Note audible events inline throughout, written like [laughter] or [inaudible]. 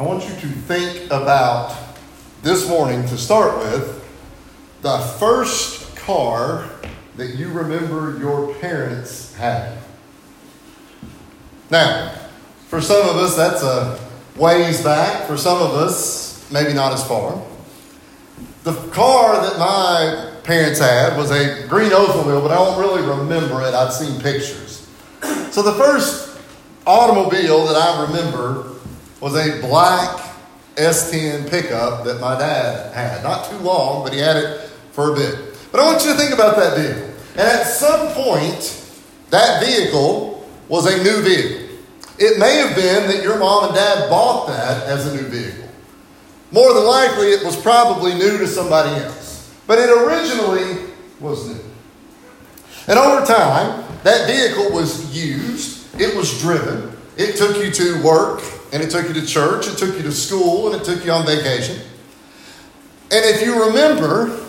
I want you to think about this morning to start with the first car that you remember your parents had. Now, for some of us, that's a ways back. For some of us, maybe not as far. The car that my parents had was a green Oldsmobile, but I don't really remember it. I've seen pictures. So the first automobile that I remember was a black S10 pickup that my dad had. Not too long, but he had it for a bit. But I want you to think about that vehicle. And at some point, that vehicle was a new vehicle. It may have been that your mom and dad bought that as a new vehicle. More than likely, it was probably new to somebody else. But it originally was new. And over time, that vehicle was used, it was driven, it took you to work, and it took you to church, it took you to school, and it took you on vacation. And if you remember,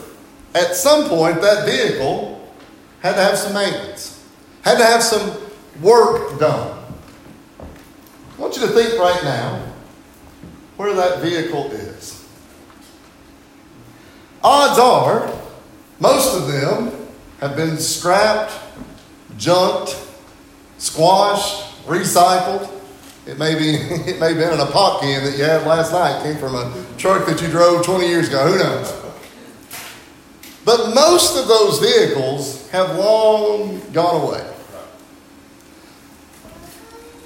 at some point, that vehicle had to have some maintenance, had to have some work done. I want you to think right now where that vehicle is. Odds are, most of them have been scrapped, junked, squashed, recycled. It may be [laughs] it may have been in a pop can that you had last night, came from a truck that you drove 20 years ago. Who knows? But most of those vehicles have long gone away.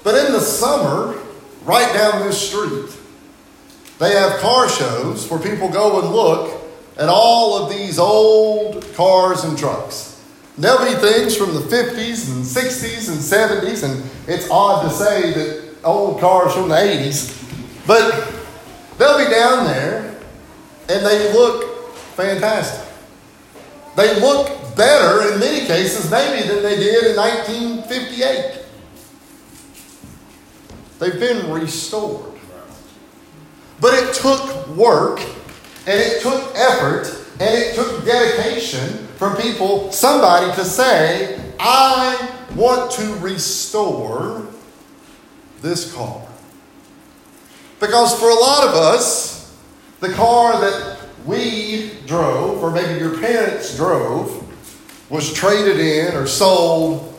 But in the summer, right down this street, they have car shows where people go and look at all of these old cars and trucks. There'll be things from the 50s and 60s and 70s, and it's odd to say that old cars from the 80s, but they'll be down there and they look fantastic. They look better in many cases, maybe, than they did in 1958. They've been restored. But it took work and it took effort and it took dedication from people, somebody to say, I want to restore this car. Because for a lot of us, the car that we drove, or maybe your parents drove, was traded in or sold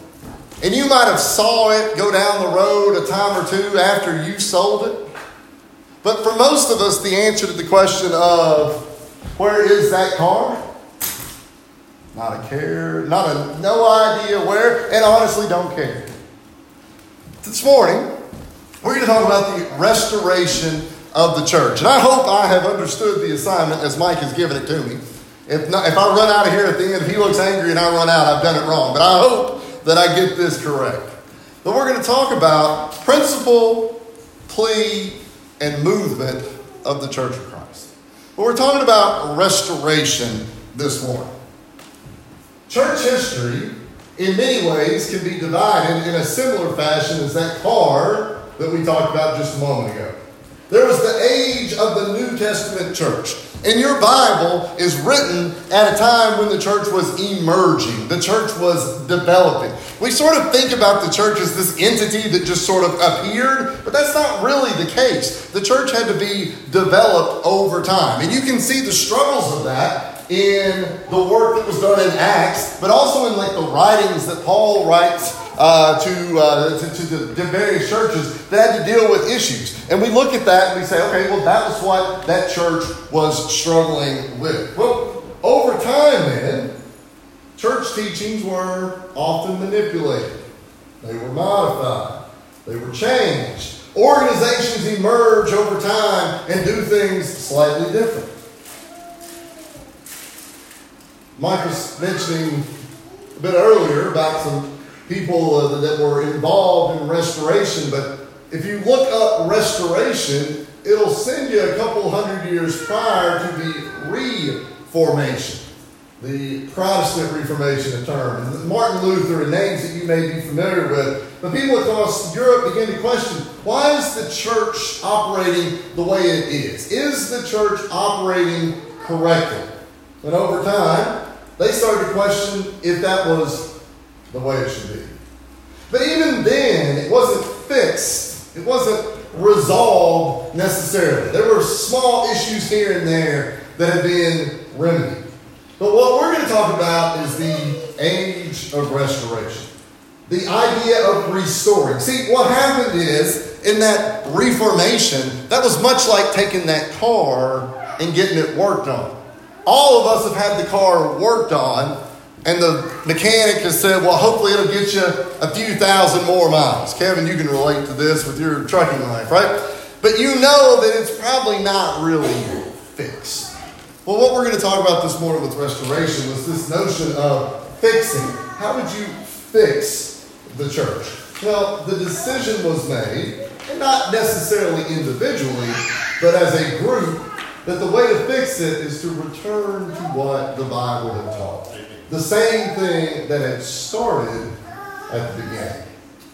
and you might have saw it go down the road a time or two after you sold it. But for most of us, the answer to the question of where is that car? Not a care, not a no idea where, and honestly don't care. This morning, we're going to talk about the restoration of the church. And I hope I have understood the assignment as Mike has given it to me. If, not, if I run out of here at the end, if he looks angry and I run out, I've done it wrong. But I hope that I get this correct. But we're going to talk about principle, plea, and movement of the Church of Christ. But we're talking about restoration this morning. Church history, in many ways, can be divided in a similar fashion as that car that we talked about just a moment ago. There was the age of the New Testament church. And your Bible is written at a time when the church was emerging, the church was developing. We sort of think about the church as this entity that just sort of appeared, but that's not really the case. The church had to be developed over time. And you can see the struggles of that in the work that was done in Acts, but also in like the writings that Paul writes uh, to, uh, to, to, the, to various churches that had to deal with issues. And we look at that and we say, okay, well, that was what that church was struggling with. Well, over time, then, church teachings were often manipulated, they were modified, they were changed. Organizations emerge over time and do things slightly different. Mike was mentioning a bit earlier about some people uh, that were involved in restoration, but if you look up restoration, it'll send you a couple hundred years prior to the Reformation, the Protestant Reformation, a term. And Martin Luther and names that you may be familiar with. But people across Europe begin to question why is the church operating the way it is? Is the church operating correctly? And over time, they started to question if that was the way it should be. But even then, it wasn't fixed. It wasn't resolved necessarily. There were small issues here and there that have been remedied. But what we're going to talk about is the age of restoration. The idea of restoring. See, what happened is in that reformation, that was much like taking that car and getting it worked on. All of us have had the car worked on, and the mechanic has said, well, hopefully it'll get you a few thousand more miles. Kevin, you can relate to this with your trucking life, right? But you know that it's probably not really fixed. Well, what we're going to talk about this morning with restoration was this notion of fixing. How would you fix the church? Well, the decision was made, and not necessarily individually, but as a group, that the way to fix it is to return to what the Bible had taught. The same thing that had started at the beginning.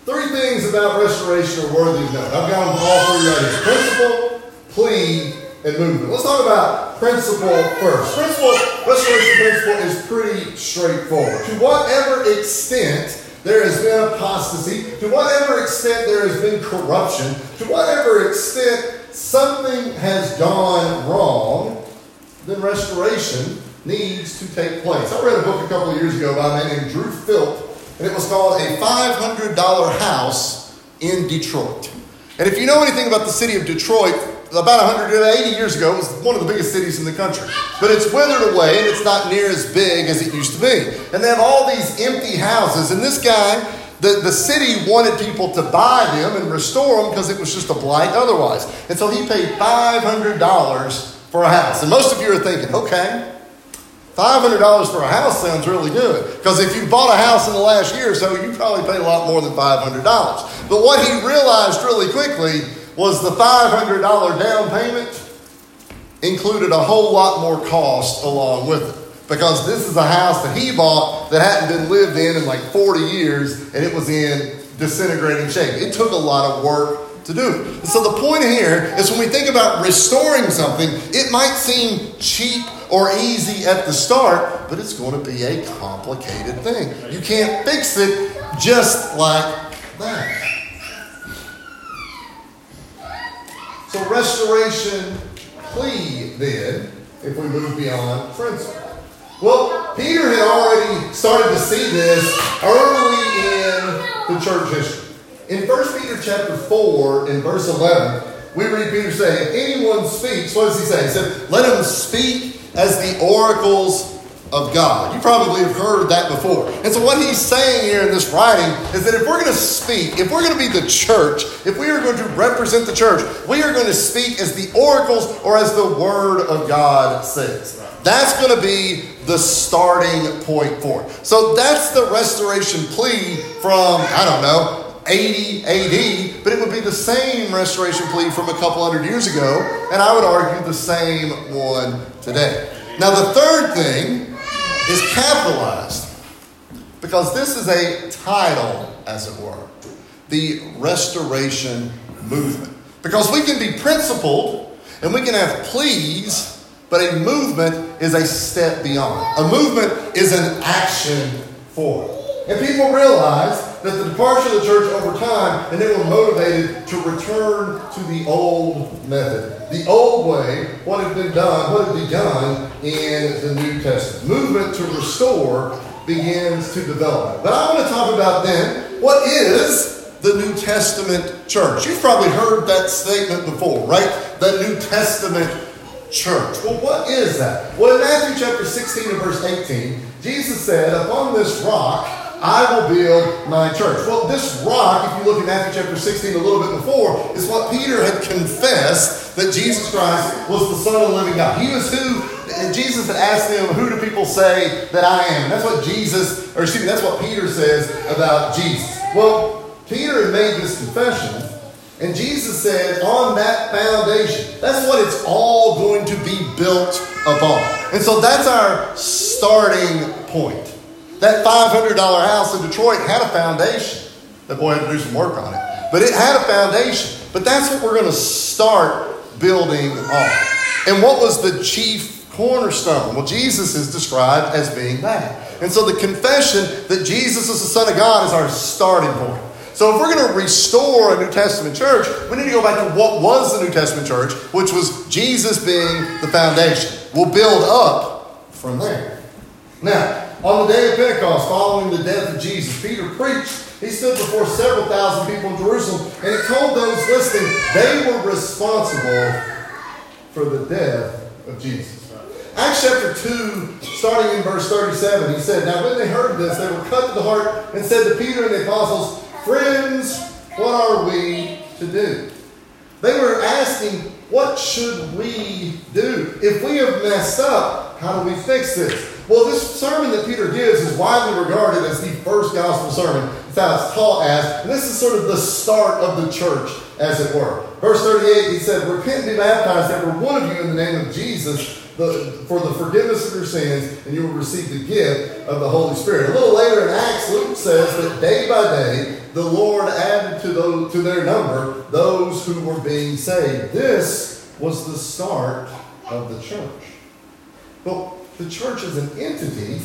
Three things about restoration are worthy of note. I've got them all three right here. Principle, plea, and movement. Let's talk about principle first. Principle, restoration principle is pretty straightforward. To whatever extent there has been apostasy, to whatever extent there has been corruption, to whatever extent something has gone wrong, then restoration needs to take place. I read a book a couple of years ago by a man named Drew Philp, and it was called A $500 House in Detroit. And if you know anything about the city of Detroit, about 180 years ago, it was one of the biggest cities in the country. But it's withered away and it's not near as big as it used to be. And they have all these empty houses. And this guy, the, the city wanted people to buy them and restore them because it was just a blight otherwise. And so he paid $500 for a house. And most of you are thinking, okay, $500 for a house sounds really good. Because if you bought a house in the last year or so, you probably paid a lot more than $500. But what he realized really quickly was the $500 down payment included a whole lot more cost along with it. Because this is a house that he bought that hadn't been lived in in like 40 years and it was in disintegrating shape. It took a lot of work to do. So the point here is when we think about restoring something, it might seem cheap or easy at the start, but it's going to be a complicated thing. You can't fix it just like that. So, restoration plea, then, if we move beyond principle. Well, Peter had already started to see this early in the church history. In 1 Peter chapter 4, in verse 11, we read Peter say, If anyone speaks, what does he say? He said, Let him speak as the oracles of God. You probably have heard that before. And so, what he's saying here in this writing is that if we're going to speak, if we're going to be the church, if we are going to represent the church, we are going to speak as the oracles or as the Word of God says. That's going to be the starting point for it. So, that's the restoration plea from, I don't know, 80 AD, but it would be the same restoration plea from a couple hundred years ago, and I would argue the same one today. Now, the third thing is capitalized because this is a title, as it were the restoration movement. Because we can be principled and we can have pleas, but a movement is a step beyond. A movement is an action forward. And people realize that the departure of the church over time, and they were motivated to return to the old method, the old way, what had been done, what had begun in the New Testament. Movement to restore begins to develop. But I want to talk about then what is the New Testament church? You've probably heard that statement before, right? The New Testament church. Well, what is that? Well, in Matthew chapter 16 and verse 18, Jesus said, Upon this rock, I will build my church. Well, this rock, if you look at Matthew chapter 16 a little bit before, is what Peter had confessed that Jesus Christ was the Son of the living God. He was who, Jesus had asked them, Who do people say that I am? That's what Jesus, or excuse me, that's what Peter says about Jesus. Well, Peter had made this confession, and Jesus said, On that foundation, that's what it's all going to be built upon. And so that's our starting point. That $500 house in Detroit had a foundation. That boy had to do some work on it. But it had a foundation. But that's what we're going to start building on. And what was the chief cornerstone? Well, Jesus is described as being that. And so the confession that Jesus is the Son of God is our starting point. So if we're going to restore a New Testament church, we need to go back to what was the New Testament church, which was Jesus being the foundation. We'll build up from there. Now, on the day of Pentecost, following the death of Jesus, Peter preached. He stood before several thousand people in Jerusalem, and he told those listening they were responsible for the death of Jesus. Acts chapter 2, starting in verse 37, he said, Now when they heard this, they were cut to the heart and said to Peter and the apostles, Friends, what are we to do? They were asking, What should we do? If we have messed up, how do we fix this? Well, this sermon that Peter gives is widely regarded as the first gospel sermon. That's how it's taught as. And this is sort of the start of the church, as it were. Verse 38, he said, Repent and be baptized, every one of you, in the name of Jesus the, for the forgiveness of your sins, and you will receive the gift of the Holy Spirit. A little later in Acts, Luke says that day by day, the Lord added to, those, to their number those who were being saved. This was the start of the church. But the church as an entity,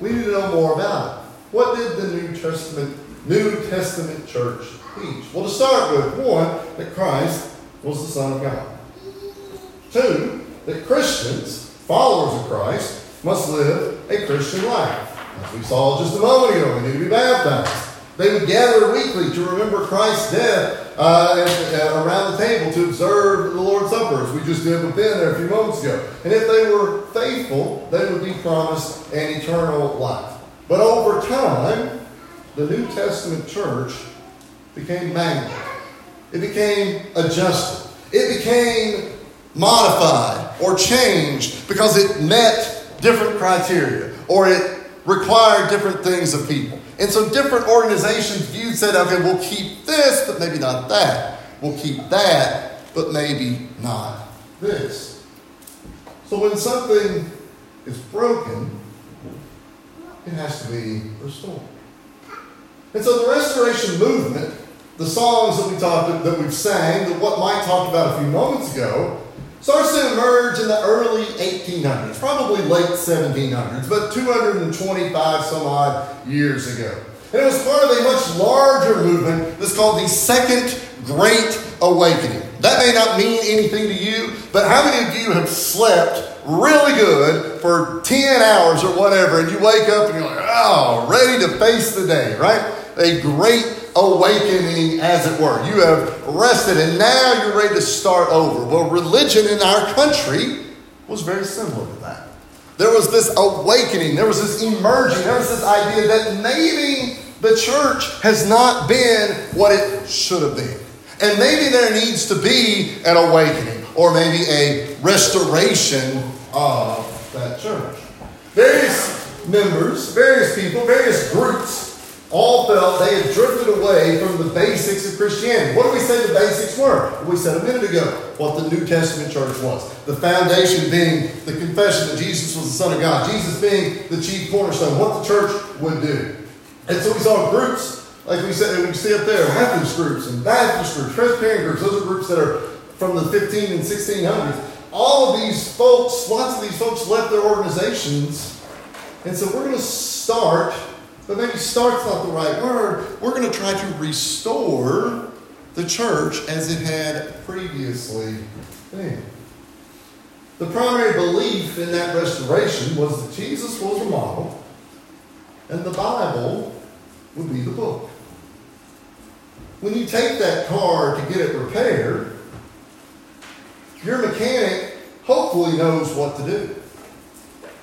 we need to know more about it. What did the New Testament New Testament church teach? Well, to start with, one, that Christ was the Son of God. Two, that Christians, followers of Christ, must live a Christian life. As we saw just a moment ago, we need to be baptized. They would gather weekly to remember Christ's death uh, around the table to observe the Lord's Supper, as we just did with Ben there a few moments ago. And if they were faithful, they would be promised an eternal life. But over time, the New Testament church became mangled. It became adjusted. It became modified or changed because it met different criteria or it required different things of people. And so different organizations viewed said, okay, we'll keep this, but maybe not that. We'll keep that, but maybe not this. So when something is broken, it has to be restored. And so the restoration movement, the songs that we talked that we've sang, that what Mike talked about a few moments ago, starts to emerge in the early 1800s, probably late 1700s, but 225 some odd years ago. And it was part of a much larger movement that's called the Second Great Awakening. That may not mean anything to you, but how many of you have slept really good for 10 hours or whatever, and you wake up and you're like, oh, ready to face the day, right? A great awakening, as it were. You have rested and now you're ready to start over. Well, religion in our country was very similar to that. There was this awakening, there was this emerging, there was this idea that maybe the church has not been what it should have been. And maybe there needs to be an awakening or maybe a restoration of that church. Various members, various people, various groups all felt they had drifted away from the basics of Christianity. What do we say the basics were? We said a minute ago what the New Testament church was. The foundation being the confession that Jesus was the Son of God, Jesus being the chief cornerstone, what the church would do. And so we saw groups, like we said, we see up there, Methodist groups and Baptist groups, Presbyterian groups. Those are groups that are from the 15 and 1600s. All of these folks, lots of these folks left their organizations. And so we're going to start but maybe start's not the right word. We're going to try to restore the church as it had previously been. The primary belief in that restoration was that Jesus was the model and the Bible would be the book. When you take that car to get it repaired, your mechanic hopefully knows what to do.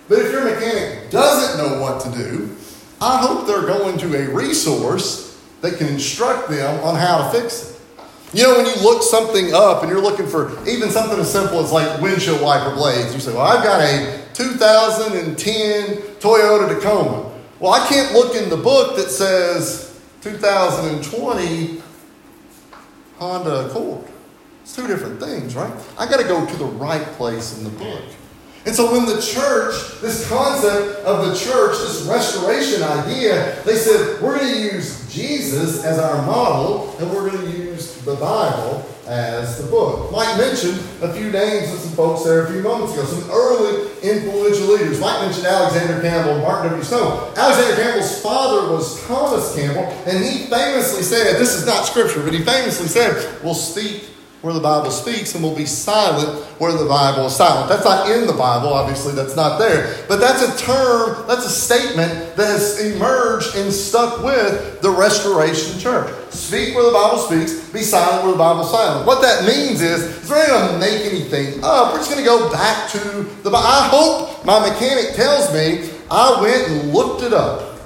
But if your mechanic doesn't know what to do, I hope they're going to a resource that can instruct them on how to fix it. You know, when you look something up and you're looking for even something as simple as like windshield wiper blades, you say, Well, I've got a 2010 Toyota Tacoma. Well, I can't look in the book that says 2020 Honda Accord. It's two different things, right? I got to go to the right place in the book. And so when the church, this concept of the church, this restoration idea, they said, we're going to use Jesus as our model, and we're going to use the Bible as the book. Mike mentioned a few names of some folks there a few moments ago, some early influential leaders. Mike mentioned Alexander Campbell and Barton W. Stone. Alexander Campbell's father was Thomas Campbell, and he famously said, this is not scripture, but he famously said, we'll speak where the Bible speaks and will be silent where the Bible is silent. That's not in the Bible, obviously, that's not there. But that's a term, that's a statement that has emerged and stuck with the Restoration Church. Speak where the Bible speaks, be silent where the Bible is silent. What that means is, it's really not going to make anything up. Uh, we're just going to go back to the Bible. I hope my mechanic tells me I went and looked it up.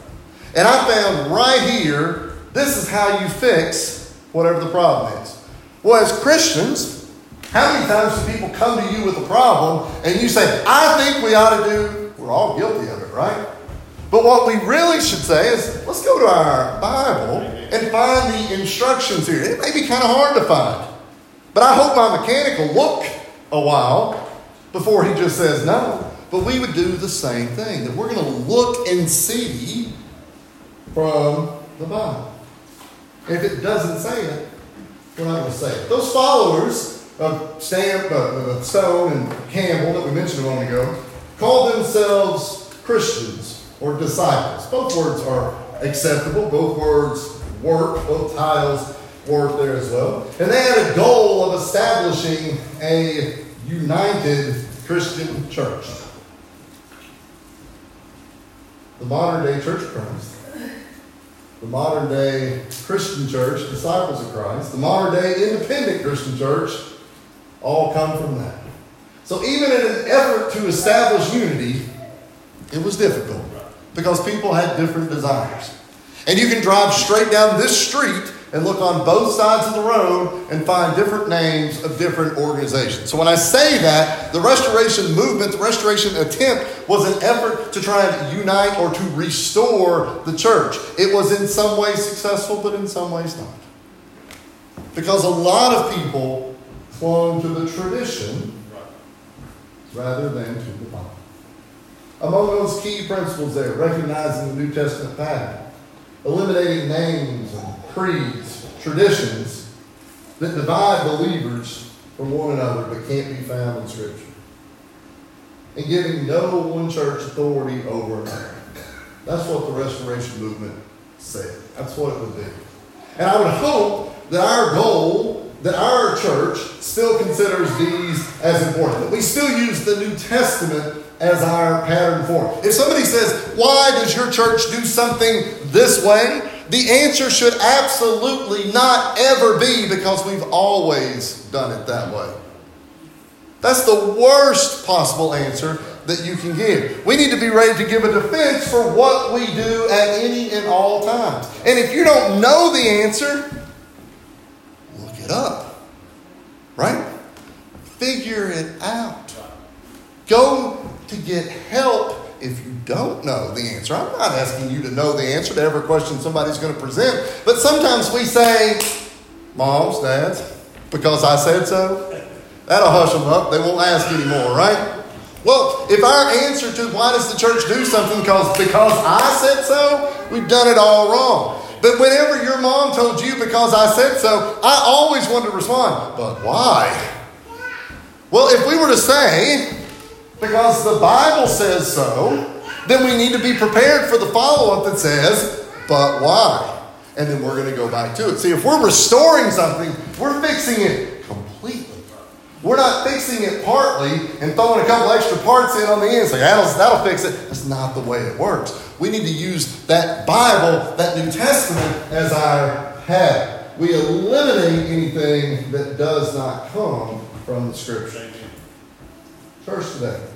And I found right here, this is how you fix whatever the problem is. Well, as Christians, how many times do people come to you with a problem and you say, I think we ought to do, we're all guilty of it, right? But what we really should say is, let's go to our Bible and find the instructions here. It may be kind of hard to find, but I hope my mechanic will look a while before he just says no. But we would do the same thing, that we're going to look and see from the Bible. If it doesn't say it, we're not going to say it. Those followers of Stamp, Stone, and Campbell that we mentioned a moment ago called themselves Christians or disciples. Both words are acceptable. Both words work. Both titles work there as well. And they had a goal of establishing a united Christian church. The modern day Church of Christ the modern day Christian church, disciples of Christ, the modern day independent Christian church, all come from that. So, even in an effort to establish unity, it was difficult because people had different desires. And you can drive straight down this street and look on both sides of the road and find different names of different organizations. So when I say that, the restoration movement, the restoration attempt was an effort to try and unite or to restore the church. It was in some ways successful, but in some ways not. Because a lot of people clung to the tradition rather than to the Bible. Among those key principles there, recognizing the New Testament pattern, eliminating names and creeds, traditions that divide believers from one another but can't be found in Scripture. And giving no one church authority over another. That's what the Restoration Movement said. That's what it would be. And I would hope that our goal, that our church still considers these as important, that we still use the New Testament as our pattern form. If somebody says, Why does your church do something this way? The answer should absolutely not ever be because we've always done it that way. That's the worst possible answer that you can give. We need to be ready to give a defense for what we do at any and all times. And if you don't know the answer, look it up. Right? Figure it out. Go to get help if you don't know the answer. I'm not asking you to know the answer to every question somebody's going to present, but sometimes we say, Moms, Dads, because I said so. That'll hush them up. They won't ask anymore, right? Well, if our answer to why does the church do something because because I said so, we've done it all wrong. But whenever your mom told you because I said so, I always wanted to respond, but why? Well, if we were to say, because the Bible says so, then we need to be prepared for the follow up that says, but why? And then we're going to go back to it. See, if we're restoring something, we're fixing it completely. We're not fixing it partly and throwing a couple extra parts in on the end. Say, that'll, that'll fix it. That's not the way it works. We need to use that Bible, that New Testament, as our head. We eliminate anything that does not come from the Scripture. Church today.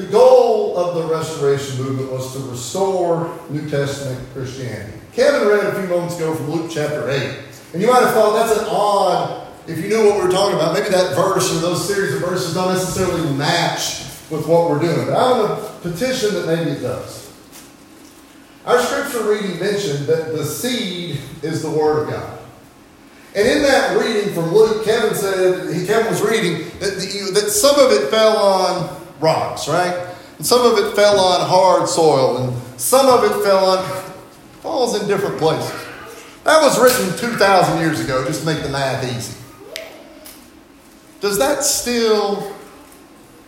The goal of the restoration movement was to restore New Testament Christianity. Kevin read a few moments ago from Luke chapter 8. And you might have thought that's an odd, if you knew what we were talking about, maybe that verse or those series of verses don't necessarily match with what we're doing. But I'm going to petition that maybe it does. Our scripture reading mentioned that the seed is the Word of God. And in that reading from Luke, Kevin said, he, Kevin was reading that, the, that some of it fell on rocks, right? And some of it fell on hard soil, and some of it fell on, [laughs] falls in different places. That was written 2,000 years ago, just make the math easy. Does that still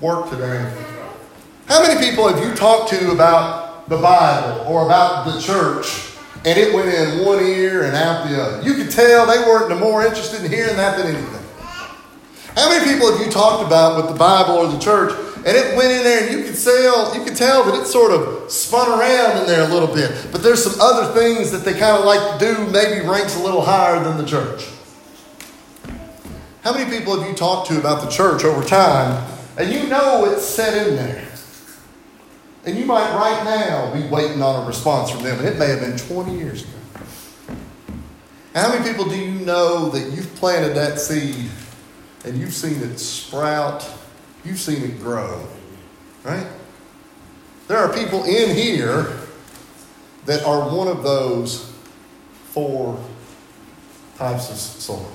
work today? How many people have you talked to about the Bible or about the church and it went in one ear and out the other. You could tell they weren't no more interested in hearing that than anything. How many people have you talked about with the Bible or the church, and it went in there, and you could tell you could tell that it sort of spun around in there a little bit. But there's some other things that they kind of like to do, maybe ranks a little higher than the church. How many people have you talked to about the church over time, and you know it's set in there? And you might right now be waiting on a response from them, and it may have been 20 years ago. How many people do you know that you've planted that seed and you've seen it sprout? You've seen it grow, right? There are people in here that are one of those four types of soil.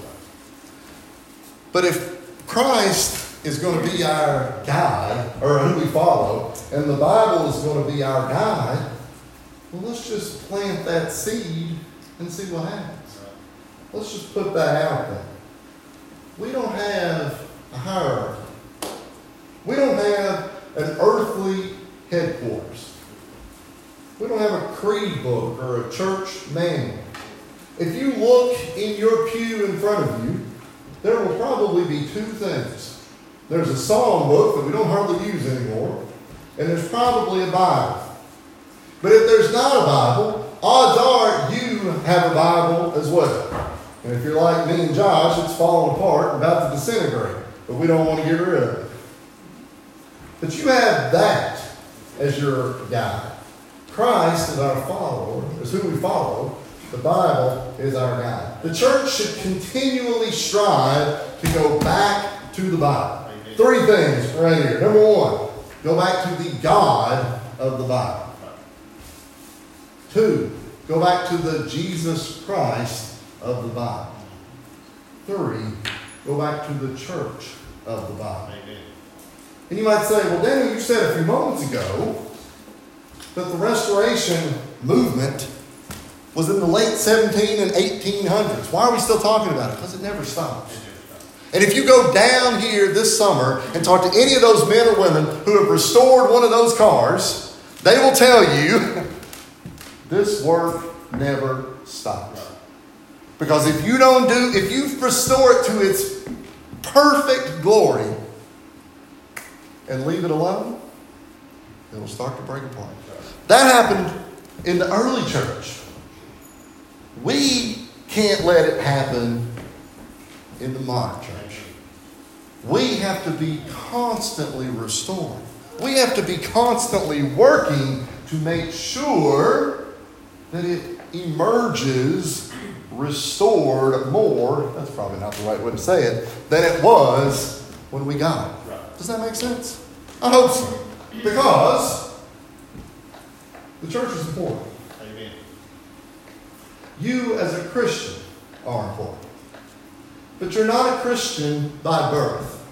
But if Christ is going to be our guide, or who we follow, and the Bible is going to be our guide, well, let's just plant that seed and see what happens. Let's just put that out there. We don't have a hierarchy. We don't have an earthly headquarters. We don't have a creed book or a church manual. If you look in your pew in front of you, there will probably be two things there's a psalm book that we don't hardly use anymore, and there's probably a Bible. But if there's not a Bible, odds are you have a Bible as well. And if you're like me and Josh, it's falling apart and about to disintegrate, but we don't want to get rid of it. But you have that as your guide. Christ is our follower, is who we follow. The Bible is our guide. The church should continually strive to go back to the Bible. Three things right here. Number one, go back to the God of the Bible. Two, go back to the Jesus Christ of the Bible. Three, go back to the church of the Bible. Amen. And you might say, well, Daniel, you said a few moments ago that the restoration movement was in the late 17 and 1800s. Why are we still talking about it? Because it never stops. And if you go down here this summer and talk to any of those men or women who have restored one of those cars, they will tell you [laughs] this work never stops. Because if you don't do, if you restore it to its perfect glory and leave it alone, it'll start to break apart. That happened in the early church. We can't let it happen in the modern church. We have to be constantly restored. We have to be constantly working to make sure that it emerges restored more, that's probably not the right way to say it, than it was when we got it. Does that make sense? I hope so. Because the church is important. Amen. You, as a Christian, are important. But you're not a Christian by birth.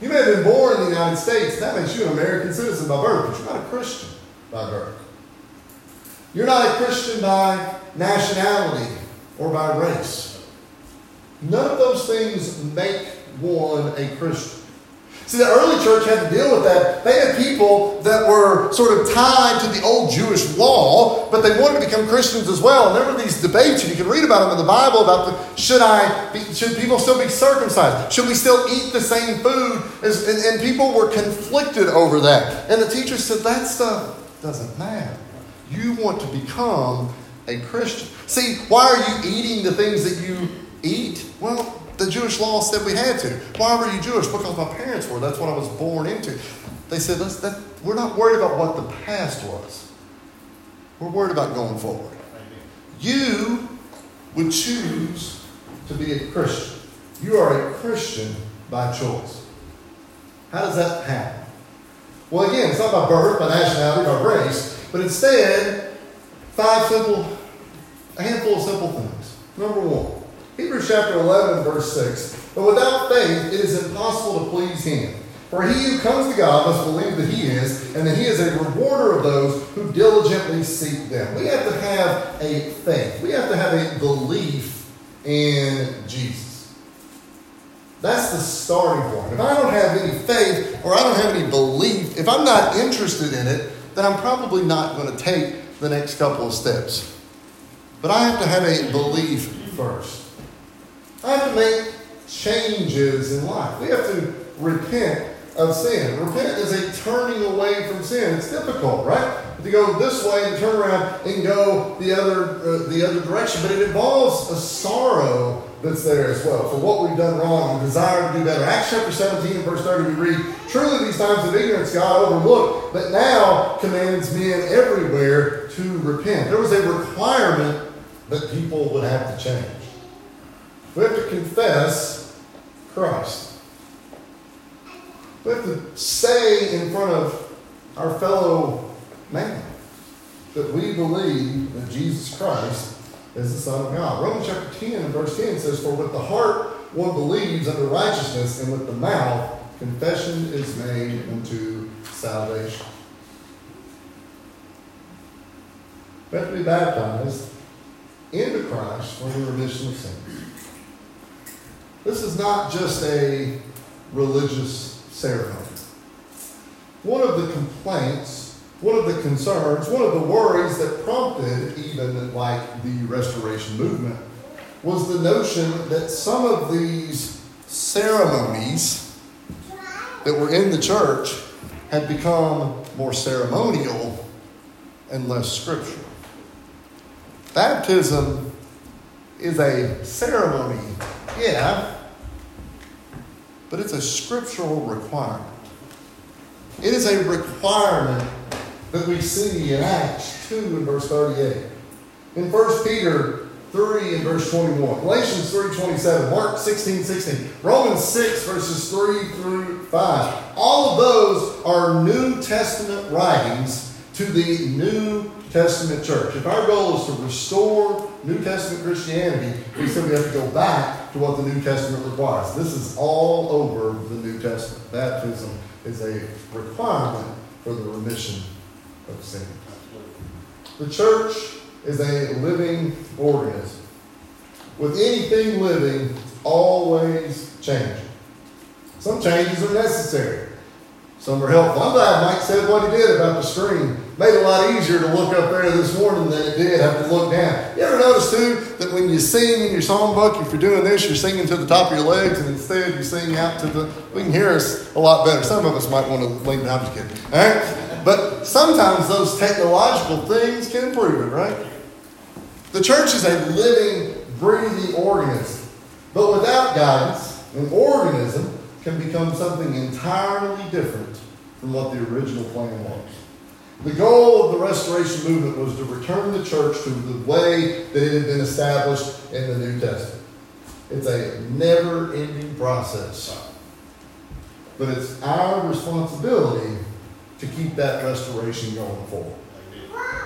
You may have been born in the United States, that makes you an American citizen by birth, but you're not a Christian by birth. You're not a Christian by nationality or by race. None of those things make one a Christian. See, the early church had to deal with that. They had people that were sort of tied to the old Jewish law, but they wanted to become Christians as well. And there were these debates, and you can read about them in the Bible about the, should I be, should people still be circumcised? Should we still eat the same food? As, and, and people were conflicted over that. And the teacher said that stuff doesn't matter. You want to become a Christian. See, why are you eating the things that you eat? Well, the Jewish law said we had to. Why were you Jewish? Because my parents were. That's what I was born into. They said, that, we're not worried about what the past was. We're worried about going forward. You would choose to be a Christian. You are a Christian by choice. How does that happen? Well, again, it's not by birth, by nationality, by race, but instead, five simple, a handful of simple things. Number one, Hebrews chapter 11, verse 6. But without faith, it is impossible to please him. For he who comes to God must believe that he is, and that he is a rewarder of those who diligently seek them. We have to have a faith. We have to have a belief in Jesus. That's the starting point. If I don't have any faith or I don't have any belief, if I'm not interested in it, then I'm probably not going to take the next couple of steps. But I have to have a belief first. I have to make changes in life. We have to repent of sin. Repent is a turning away from sin. It's difficult, right? To go this way and turn around and go the other uh, the other direction, but it involves a sorrow that's there as well for what we've done wrong and desire to do better. Acts chapter 17, verse 30, we read, Truly these times of ignorance God overlooked, but now commands men everywhere to repent. There was a requirement that people would have to change. We have to confess Christ. We have to say in front of our fellow man that we believe that Jesus Christ is the Son of God. Romans chapter 10 and verse 10 says, For with the heart one believes unto righteousness, and with the mouth confession is made unto salvation. We have to be baptized into Christ for the remission of sins. This is not just a religious ceremony. One of the complaints, one of the concerns, one of the worries that prompted even like the restoration movement was the notion that some of these ceremonies that were in the church had become more ceremonial and less scriptural. Baptism is a ceremony, yeah, but it's a scriptural requirement. It is a requirement that we see in Acts 2 and verse 38. In 1 Peter 3 and verse 21, Galatians 3 27, Mark 16 16, Romans 6 verses 3 through 5. All of those are New Testament writings to the New Testament church. If our goal is to restore New Testament Christianity, we simply have to go back to what the New Testament requires. This is all over the New Testament. Baptism is a requirement for the remission of sin. The church is a living organism. With anything living, always changing. Some changes are necessary. Some are helpful. I'm glad Mike said what he did about the screen. Made a lot easier to look up there this morning than it did have to look down. You ever notice too that when you sing in your songbook, if you're doing this, you're singing to the top of your legs, and instead you sing out to the. We can hear us a lot better. Some of us might want to lean down. I'm just kidding. All right, but sometimes those technological things can improve it, right? The church is a living, breathing organism, but without guidance, an organism can become something entirely different from what the original plan was. The goal of the restoration movement was to return the church to the way that it had been established in the New Testament. It's a never ending process. But it's our responsibility to keep that restoration going forward.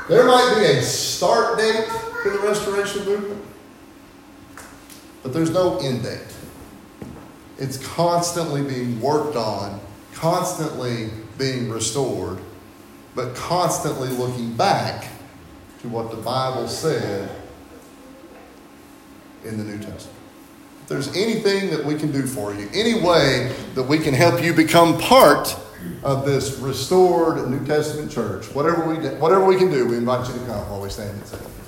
There might be a start date for the restoration movement, but there's no end date. It's constantly being worked on, constantly being restored, but constantly looking back to what the Bible said in the New Testament. If there's anything that we can do for you, any way that we can help you become part of this restored New Testament church, whatever we, whatever we can do, we invite you to come while we stand and sing.